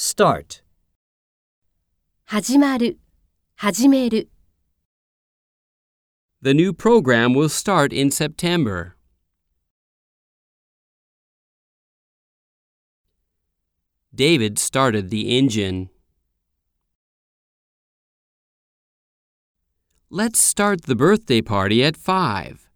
Start. 始まる、始める。The new program will start in September. David started the engine. Let's start the birthday party at 5.